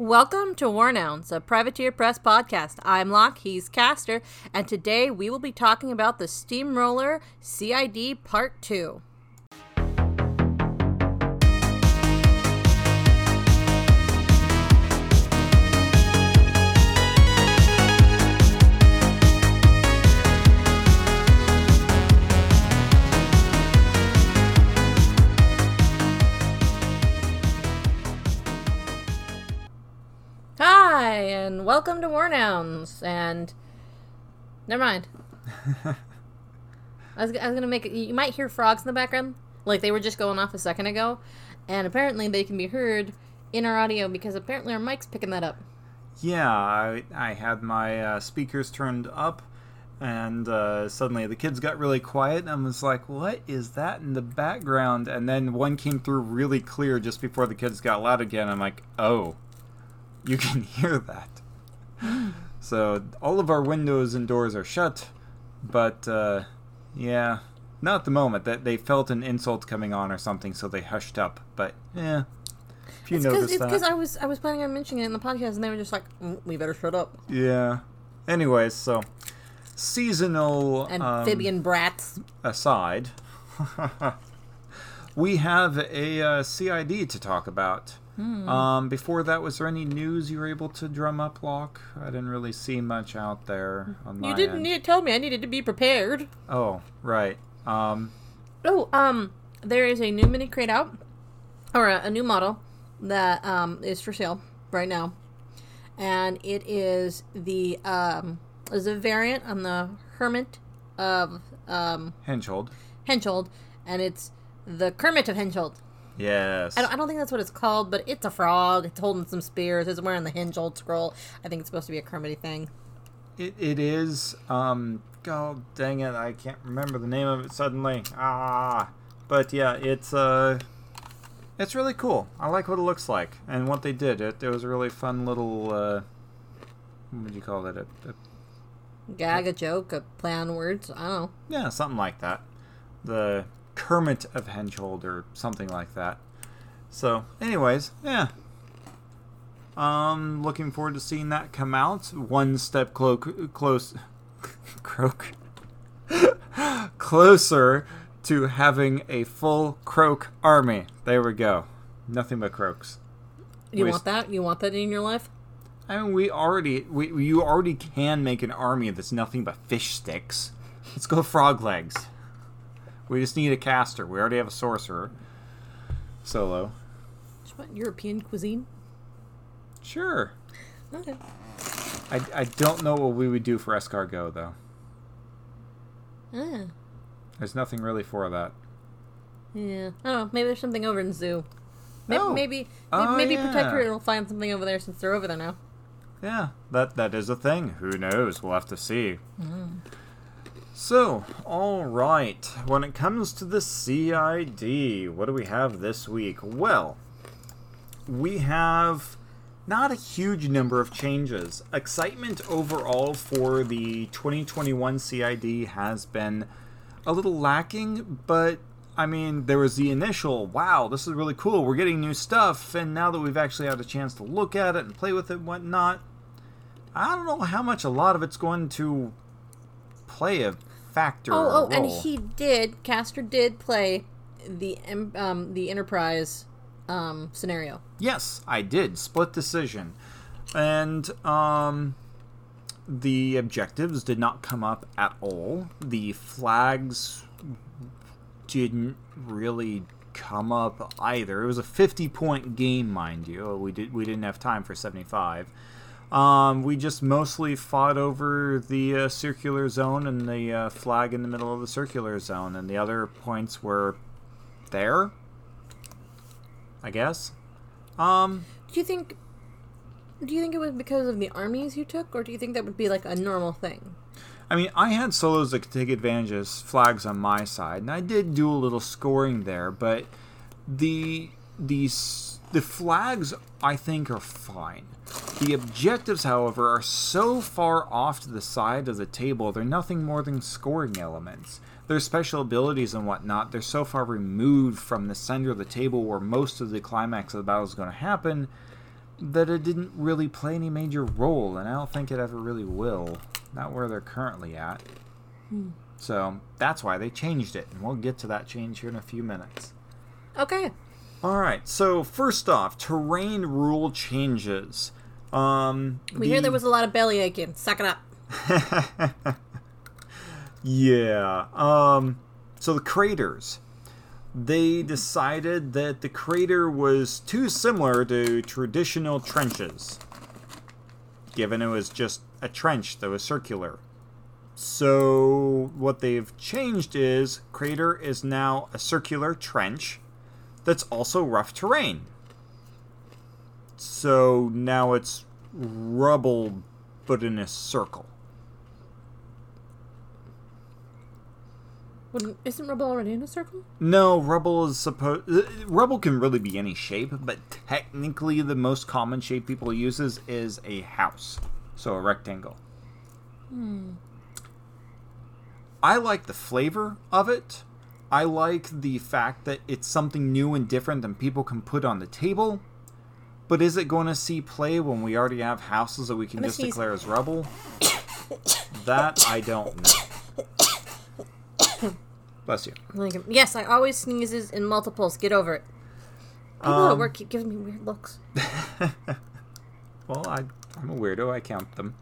Welcome to War Nouns, a Privateer Press podcast. I'm Locke, he's Caster, and today we will be talking about the Steamroller CID Part 2. Welcome to War Nouns, and never mind. I was, I was gonna make it. You might hear frogs in the background, like they were just going off a second ago, and apparently they can be heard in our audio because apparently our mic's picking that up. Yeah, I, I had my uh, speakers turned up, and uh, suddenly the kids got really quiet, and I was like, what is that in the background? And then one came through really clear just before the kids got loud again. I'm like, oh, you can hear that. so all of our windows and doors are shut, but uh, yeah, not at the moment. That they felt an insult coming on or something, so they hushed up. But yeah, if you It's because that, I was I was planning on mentioning it in the podcast, and they were just like, "Mm, "We better shut up." yeah. Anyways, so seasonal Amphibian um, brats. aside, we have a uh, CID to talk about. Hmm. Um, before that, was there any news you were able to drum up, Locke? I didn't really see much out there on my You didn't end. need to tell me. I needed to be prepared. Oh, right. Um, Oh, um, there is a new mini crate out, or a, a new model that um is for sale right now, and it is the um is a variant on the Hermit of um Henge Hold. Henchold, and it's the Kermit of Henge Hold. Yes. I don't, I don't think that's what it's called, but it's a frog. It's holding some spears. It's wearing the Henge Hold scroll. I think it's supposed to be a Kermity thing. It, it is. Um, God dang it! I can't remember the name of it suddenly. Ah, but yeah, it's uh, it's really cool. I like what it looks like and what they did. It, it was a really fun little. Uh, what would you call it? A, a, Gag, a joke, a play on words. I don't know. yeah, something like that. The Kermit of Henge Hold or something like that. So, anyways, yeah. Um, looking forward to seeing that come out. One step clo- close, croak, closer to having a full croak army. There we go. Nothing but croaks. You We want that? You want that in your life? I mean, we already, we you already can make an army that's nothing but fish sticks. Let's go frog legs. We just need a caster. We already have a sorcerer. Solo. Just want European cuisine. Sure. Okay. I, I don't know what we would do for escargot though. Ah. There's nothing really for that. Yeah. I don't know. Maybe there's something over in zoo. Maybe Oh. maybe maybe, Oh, maybe yeah. Protectorate will find something over there since they're over there now. Yeah, that that is a thing. Who knows? We'll have to see. So, all right. When it comes to the CID, what do we have this week? Well, we have not a huge number of changes. Excitement overall for the 2021 CID has been a little lacking, but I mean, there was the initial, wow, this is really cool, we're getting new stuff, and now that we've actually had a chance to look at it and play with it and whatnot, I don't know how much a lot of it's going to play a factor. or Oh, oh, and he did. Caster did play the um the Enterprise um scenario. Yes, I did. Split decision. And um the objectives did not come up at all. The flags didn't really come up either. It was a 50 point game, mind you. We did we didn't have time for 75. Um, we just mostly fought over the uh, circular zone and the uh, flag in the middle of the circular zone, and the other points were there. I guess. Um, Do you think? Do you think it was because of the armies you took, or do you think that would be like a normal thing? I mean, I had solos that could take advantage of flags on my side, and I did do a little scoring there. But the the s- the flags I think are fine. The objectives, however, are so far off to the side of the table, they're nothing more than scoring elements. Their special abilities and whatnot, they're so far removed from the center of the table where most of the climax of the battle is going to happen that it didn't really play any major role, and I don't think it ever really will. Not where they're currently at. Hmm. So that's why they changed it, and we'll get to that change here in a few minutes. Okay. All right. So first off, terrain rule changes. Um, We hear there was a lot of belly aching. Suck it up. Yeah. Um so the craters. They decided that the crater was too similar to traditional trenches. Given it was just a trench that was circular. So what they've changed is crater is now a circular trench that's also rough terrain. So now it's rubble but in a circle. Wouldn't- Isn't rubble already in a circle? No, rubble is supposed. Uh, rubble can really be any shape, but technically the most common shape people uses is a house, so a rectangle. Hmm. I like the flavor of it. I like the fact that it's something new and different than people can put on the table. But is it going to see play when we already have houses that we can just sneeze. declare as rubble? that I don't know. Bless you. Yes, I always sneezes in multiples. Get over it. People at Um, work keep giving me weird looks. Well, I, I'm a weirdo. I count them.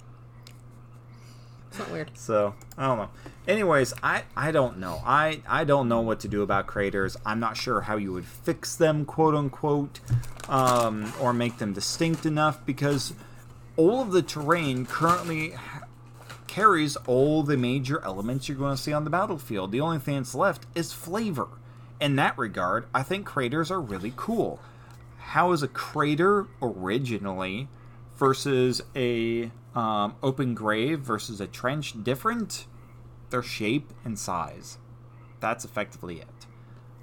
It's not weird. So I don't know. Anyways, I I don't know. I I don't know what to do about craters. I'm not sure how you would fix them, quote unquote, um, or make them distinct enough because all of the terrain currently ha- carries all the major elements you're going to see on the battlefield. The only thing that's left is flavor. In that regard, I think craters are really cool. How is a crater originally versus a um, open grave versus a trench different? Their shape and size. That's effectively it.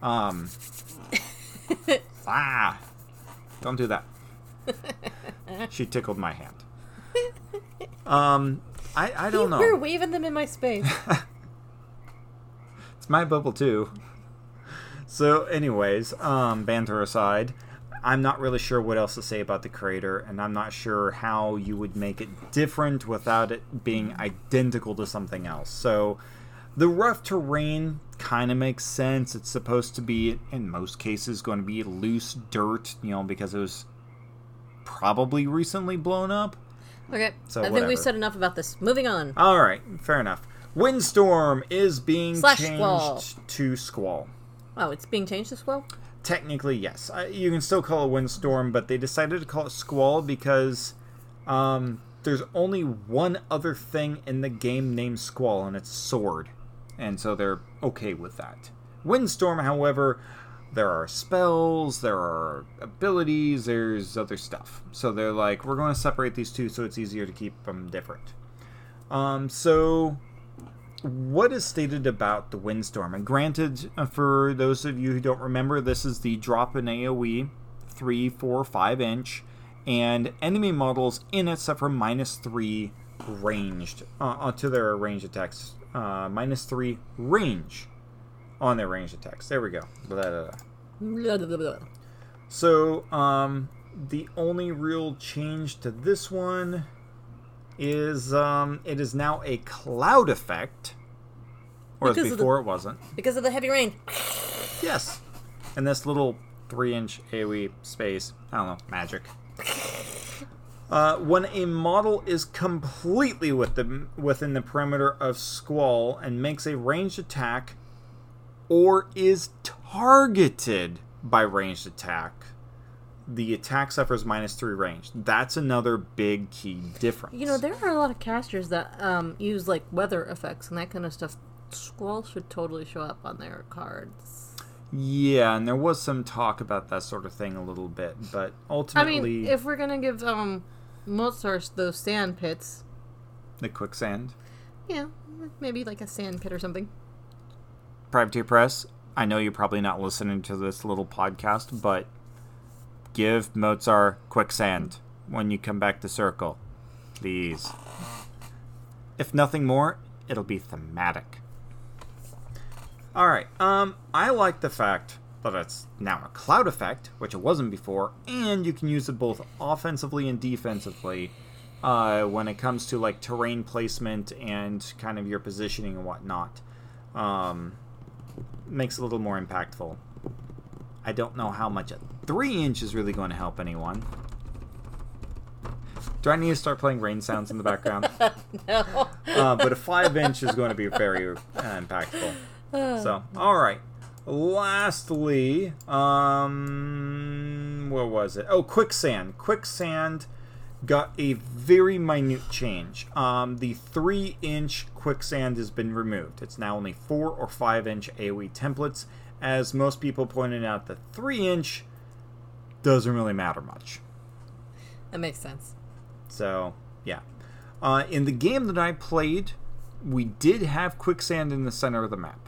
Um, ah, don't do that. she tickled my hand. Um, I I don't know. We're waving them in my space. It's my bubble too. So, anyways, um, banter aside, I'm not really sure what else to say about the crater, and I'm not sure how you would make it different without it being identical to something else. So, the rough terrain kind of makes sense. It's supposed to be, in most cases, going to be loose dirt, you know, because it was probably recently blown up. Okay. So, I think we've said enough about this. Moving on. All right, fair enough. Windstorm is being Slash changed squall. to squall. Oh, it's being changed to well? Technically, yes. Uh, you can still call it windstorm, but they decided to call it squall because um, there's only one other thing in the game named squall, and it's sword. And so they're okay with that. Windstorm, however, there are spells, there are abilities, there's other stuff. So they're like, we're going to separate these two so it's easier to keep them different. Um, so what is stated about the windstorm? And granted, uh, for those of you who don't remember, this is the drop in AoE, 3, 4, 5 inch, and enemy models in it suffer minus 3 ranged uh, onto their range attacks. Uh, minus 3 range on their range attacks. There we go. Blah, blah, blah. So, um, the only real change to this one is um, it is now a cloud effect, whereas Because of the- before it wasn't. Because of the heavy rain. Yes, in this little three-inch AOE space, I don't know, magic. Uh, when a model is completely with the, within the perimeter of Squall and makes a ranged attack, or is targeted by ranged attack, the attack suffers minus three range. That's another big key difference. You know, there are a lot of casters that um, use like weather effects and that kind of stuff. Squall should totally show up on their cards. yeah, and there was some talk about that sort of thing a little bit, but I ultimately, mean, if we're gonna give um, Mohsar those sand pits, the quicksand. yeah, maybe like a sand pit or something. Privateer Press, I know you're probably not listening to this little podcast, but give Mohsar quicksand when you come back to Circle. Please. If nothing more, it'll be thematic. Alright, um, I like the fact that it's now a cloud effect, which it wasn't before, and you can use it both offensively and defensively uh, when it comes to like terrain placement and kind of your positioning and whatnot. Um, makes it a little more impactful. I don't know how much a three inch is really going to help anyone. Do I need to start playing rain sounds in the background? no. uh, but a five inch is going to be very uh, impactful. So, all right. Lastly, um, where was it? Oh, quicksand. Quicksand got a very minute change. Um, the three inch quicksand has been removed. It's now only four or five inch AoE templates. As most people pointed out, the three inch doesn't really matter much. That makes sense. So, yeah. Uh, in the game that I played, we did have quicksand in the center of the map.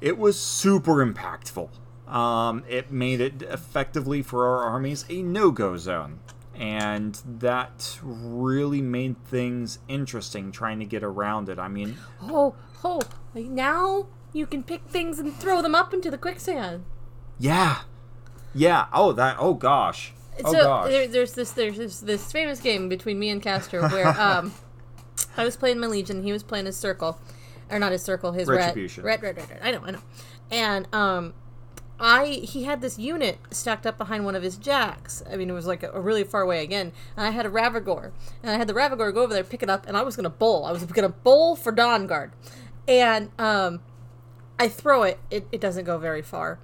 It was super impactful. Um, it made it effectively for our armies a no go zone. And that really made things interesting trying to get around it. I mean, Oh, oh, now you can pick things and throw them up into the quicksand. yeah. Yeah. Oh, that. Oh, gosh. Oh, so gosh. there, there's this there's this, this famous game between me and Castor where um, I was playing my legion, he was playing his circle, or not his circle, his Retribution. red, red, red, red, red. I know, I know, and um, I he had this unit stacked up behind one of his jacks. I mean, it was like a, a really far away again, and I had a Ravagore, and I had the Ravagore go over there, pick it up, and I was gonna bowl. I was gonna bowl for Dawnguard, and um. I throw it, it, it doesn't go very far.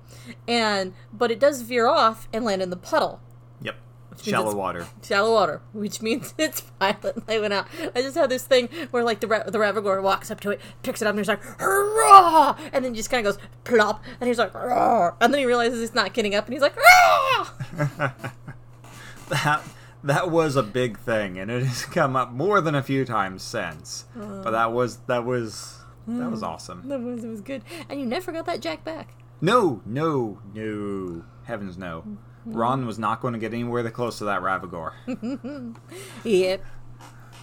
And but it does veer off and land in the puddle Yep. Shallow water. shallow water, which means it's violent. I went out. I just had this thing where like the Ra- the Ravagore walks up to it, picks it up, and he's like, "Hurrah!" and then just kind of goes plop, and he's like, "Hurrah!" and then he realizes it's not getting up, and he's like, "Hurrah!" that that was a big thing, and it has come up more than a few times since. but uh. that was that was that was awesome. That was it was good, and you never got that Jack back. No, no, no, heavens no. Mm-hmm. Ron was not going to get anywhere close to that Ravagore. Yep.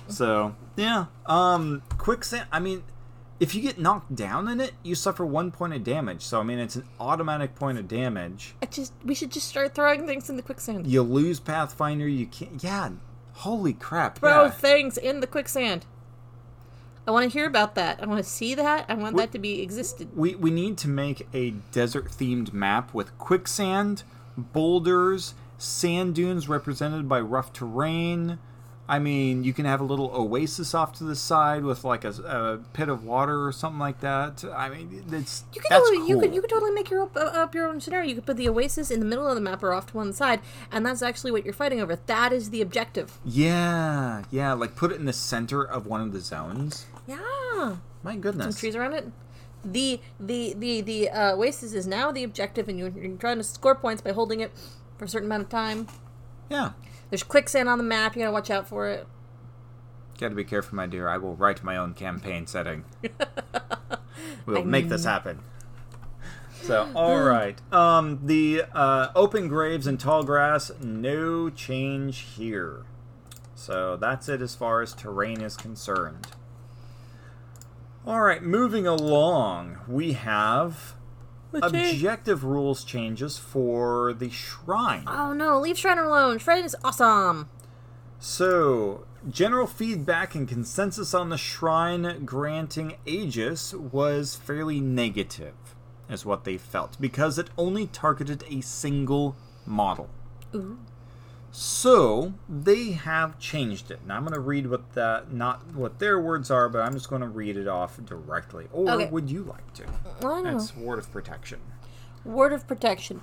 so yeah, um, quicksand. I mean, if you get knocked down in it, you suffer one point of damage. So I mean, it's an automatic point of damage. I just we should just start throwing things in the quicksand. You lose Pathfinder. You can't. Yeah. Holy crap. Throw yeah. things in the quicksand. I want to hear about that. I want to see that. I want Wh- that to be existed. We, we need to make a desert themed map with quicksand, boulders, sand dunes represented by rough terrain. I mean, you can have a little oasis off to the side with like a, a pit of water or something like that. I mean, it's You that's totally, you cool. could you could totally make your up, up your own scenario. You could put the oasis in the middle of the map or off to one side, and that's actually what you're fighting over. That is the objective. yeah, yeah, like put it in the center of one of the zones. Yeah, My goodness. some trees around it. The the the the uh, oasis is now the objective, and you're, you're trying to score points by holding it for a certain amount of time. Yeah. There's quicksand on the map. You gotta watch out for it. Gotta be careful, my dear. I will write my own campaign setting. we'll make this happen. So, all right. Um, the uh, open graves and tall grass, no change here. So that's it as far as terrain is concerned. All right, moving along, we have objective rules changes for the shrine. Oh no, leave Shriner alone. Shrine is awesome. So, general feedback and consensus on the shrine granting Aegis was fairly negative, is what they felt, because it only targeted a single model. Ooh. So, they have changed it. Now, I'm going to read what that, not what their words are, but I'm just going to read it off directly. Or Okay. would you like to? Well, I know. It's Word of Protection. Word of protection.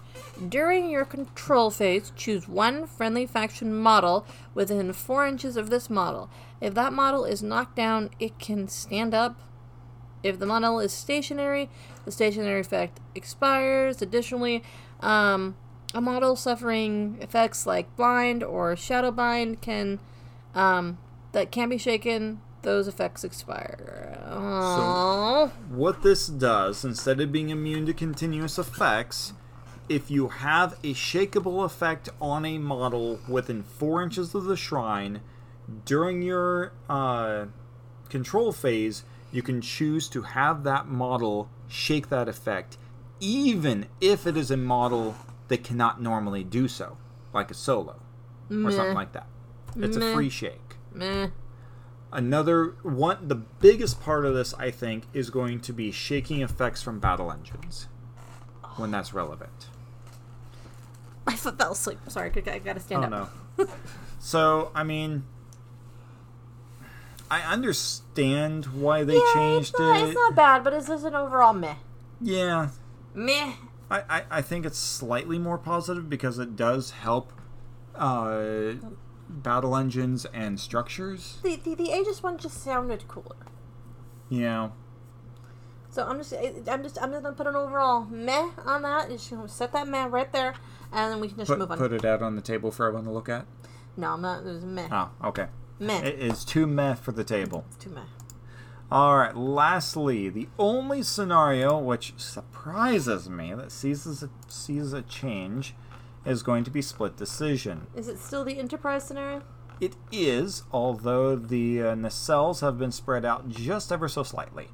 During your control phase, choose one friendly faction model within 4 inches of this model. If that model is knocked down, it can stand up. If the model is stationary, the stationary effect expires. Additionally, um, a model suffering effects like blind or shadow bind can um, that can be shaken. Those effects expire. Aww. What this does, instead of being immune to continuous effects, if you have a shakeable effect on a model within four inches of the shrine during your uh, control phase, you can choose to have that model shake that effect even if it is a model that cannot normally do so, like a solo or something like that. It's a free shake. Meh. Another one, the biggest part of this, I think, is going to be shaking effects from battle engines when that's relevant. I fell asleep. Sorry, I I gotta stand Oh up. no. so, I mean, I understand why they Yeah, changed it's not, it. It's not bad, but it's just an overall meh. Yeah, Meh. I, I, I think it's slightly more positive because it does help uh, battle engines and structures. The, the the Aegis one just sounded cooler. Yeah. So I'm just I'm just I'm just gonna put an overall meh on that. Just gonna set that meh right there, and then we can just Put, move on. put it out on the table for everyone to look at. no, I'm not. There's a meh. Oh, okay. meh. It is too meh for the table. it's too meh. All right. Lastly, the only scenario which surprises me that sees a, sees a change is going to be split decision. Is it still the Enterprise scenario? It is, although the uh, nacelles have been spread out just ever so slightly.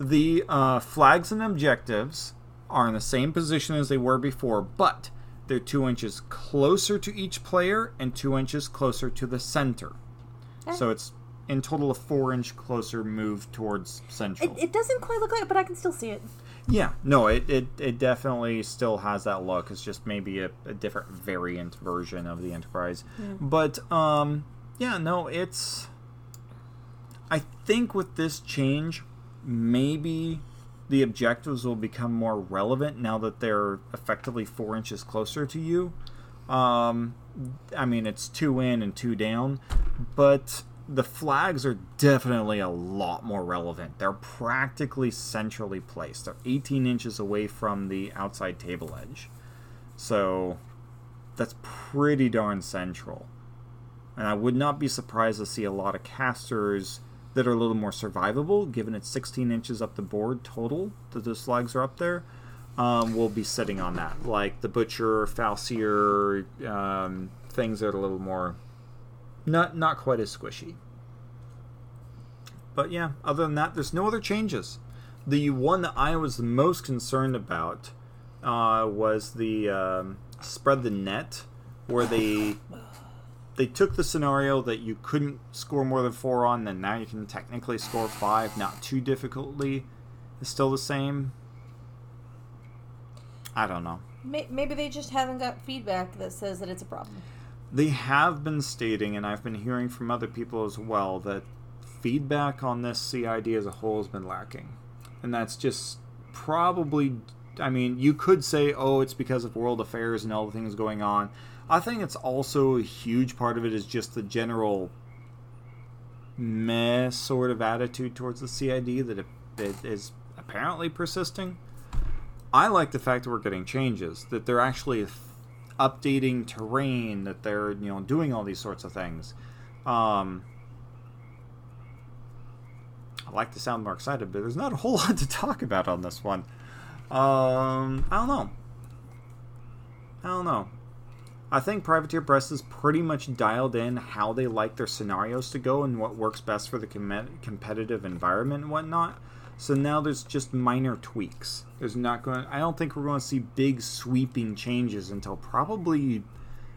The uh, flags and objectives are in the same position as they were before, but they're two inches closer to each player and two inches closer to the center. Okay. So it's in total a four inch closer move towards central. It, it doesn't quite look like it, but I can still see it. Yeah, no, it, it, it definitely still has that look. It's just maybe a, a different variant version of the Enterprise. But, um, yeah, no, it's. I think with this change, maybe the objectives will become more relevant now that they're effectively four inches closer to you. Um, I mean, it's two in and two down, but the flags are definitely a lot more relevant. They're practically centrally placed. They're 18 inches away from the outside table edge. So that's pretty darn central. And I would not be surprised to see a lot of casters that are a little more survivable, given it's 16 inches up the board total that those flags are up there. Um, will be sitting on that, like the butcher, falsier, um, things that are a little more not not quite as squishy. But yeah, other than that, there's no other changes. The one that I was most concerned about uh, was the um, spread the net, where they they took the scenario that you couldn't score more than four on, then now you can technically score five, not too difficultly. It's still the same. I don't know. Maybe they just haven't got feedback that says that it's a problem. They have been stating, and I've been hearing from other people as well, that feedback on this CID as a whole has been lacking. And that's just probably, I mean, you could say, oh, it's because of world affairs and all the things going on. I think it's also a huge part of it is just the general meh sort of attitude towards the CID that it, is apparently persisting. I like the fact that we're getting changes, that they're actually updating terrain, that they're you know doing all these sorts of things. Um, I like to sound more excited, but there's not a whole lot to talk about on this one. Um, I don't know. I don't know. I think Privateer Press has pretty much dialed in how they like their scenarios to go and what works best for the com- competitive environment and whatnot. So now there's just minor tweaks. There's not going. I don't think we're going to see big sweeping changes until probably.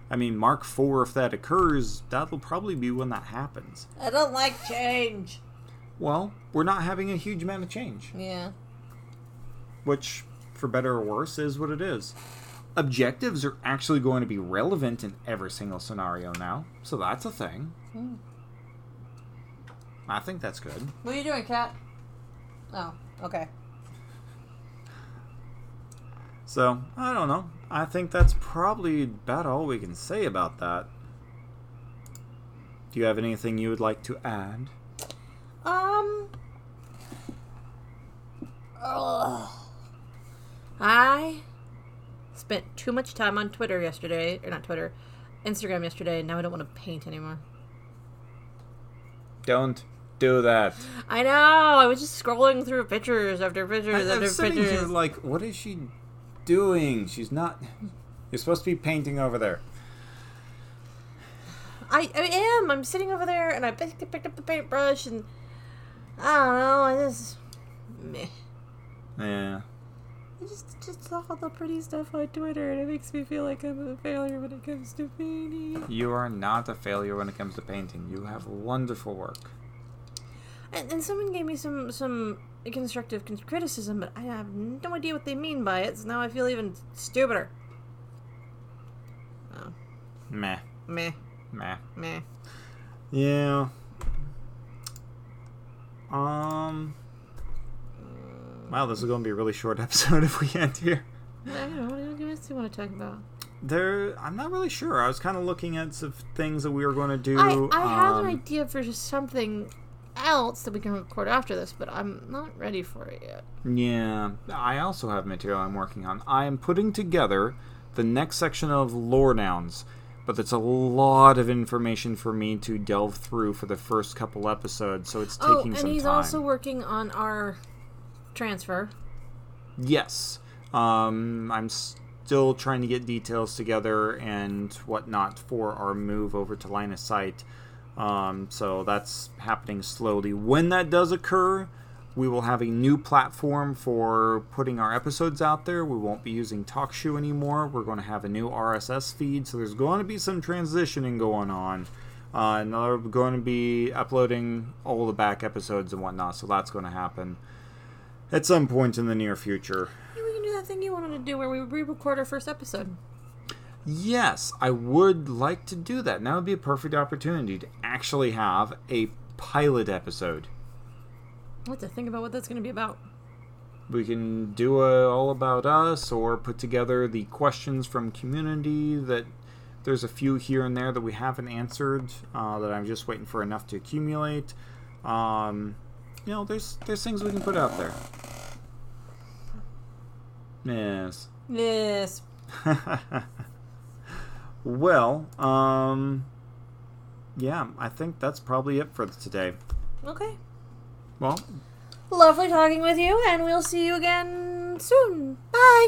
I mean, Mark IV, if that occurs, that'll probably be when that happens. I don't like change. Well, we're not having a huge amount of change, Yeah. which, for better or worse, is what it is. Objectives are actually going to be relevant in every single scenario now, so that's a thing. Hmm. I think that's good. What are you doing, Cat? Oh, okay. So, I don't know. I think that's probably about all we can say about that. Do you have anything you would like to add? Um. Ugh. I spent too much time on Twitter yesterday, or not Twitter, Instagram yesterday, and now I don't want to paint anymore. Don't do that. I know. I was just scrolling through pictures after pictures I, after am sitting pictures. here like, what is she doing? She's not. You're supposed to be painting over there. I, I am. I'm sitting over there, and I picked, picked up the paintbrush, and I don't know. I just meh. Yeah. I just just saw all the pretty stuff on Twitter, and it makes me feel like I'm a failure when it comes to painting. You are not a failure when it comes to painting. You have wonderful work. And, and someone gave me some some constructive criticism, but I have no idea what they mean by it. So now I feel even stupider. Oh, Meh. meh, Meh. meh. Yeah. Um. Wow, this is going to be a really short episode if we end here. I don't know. What else do you guys want to talk about? There, I'm not really sure. I was kind of looking at some things that we were going to do. I, I have an um, idea for just something else that we can record after this, but I'm not ready for it yet. Yeah, I also have material I'm working on. I am putting together the next section of lore nouns, but it's a lot of information for me to delve through for the first couple episodes, so it's taking Oh, taking and he's also working on our transfer. Yes. Um, I'm still trying to get details together and whatnot for our move over to line of sight. Um, so that's happening slowly. When that does occur, we will have a new platform for putting our episodes out there. We won't be using TalkShoe anymore. We're going to have a new RSS feed. So there's going to be some transitioning going on. Uh, and we're going to be uploading all the back episodes and whatnot. So that's going to happen at some point in the near future. Maybe we can do that thing you wanted to do where we re-record our first episode. Yes, I would like to do that. Now would be a perfect opportunity to actually have a pilot episode. I'll have to think about what that's going to be about. We can do a all about us or put together the questions from community that there's a few here and there that we haven't answered uh, that I'm just waiting for enough to accumulate. Um, you know, there's there's things we can put out there. Yes. Yes. well, um, yeah, I think that's probably it for today. Okay. Well, Lovely talking with you, and we'll see you again soon. Bye.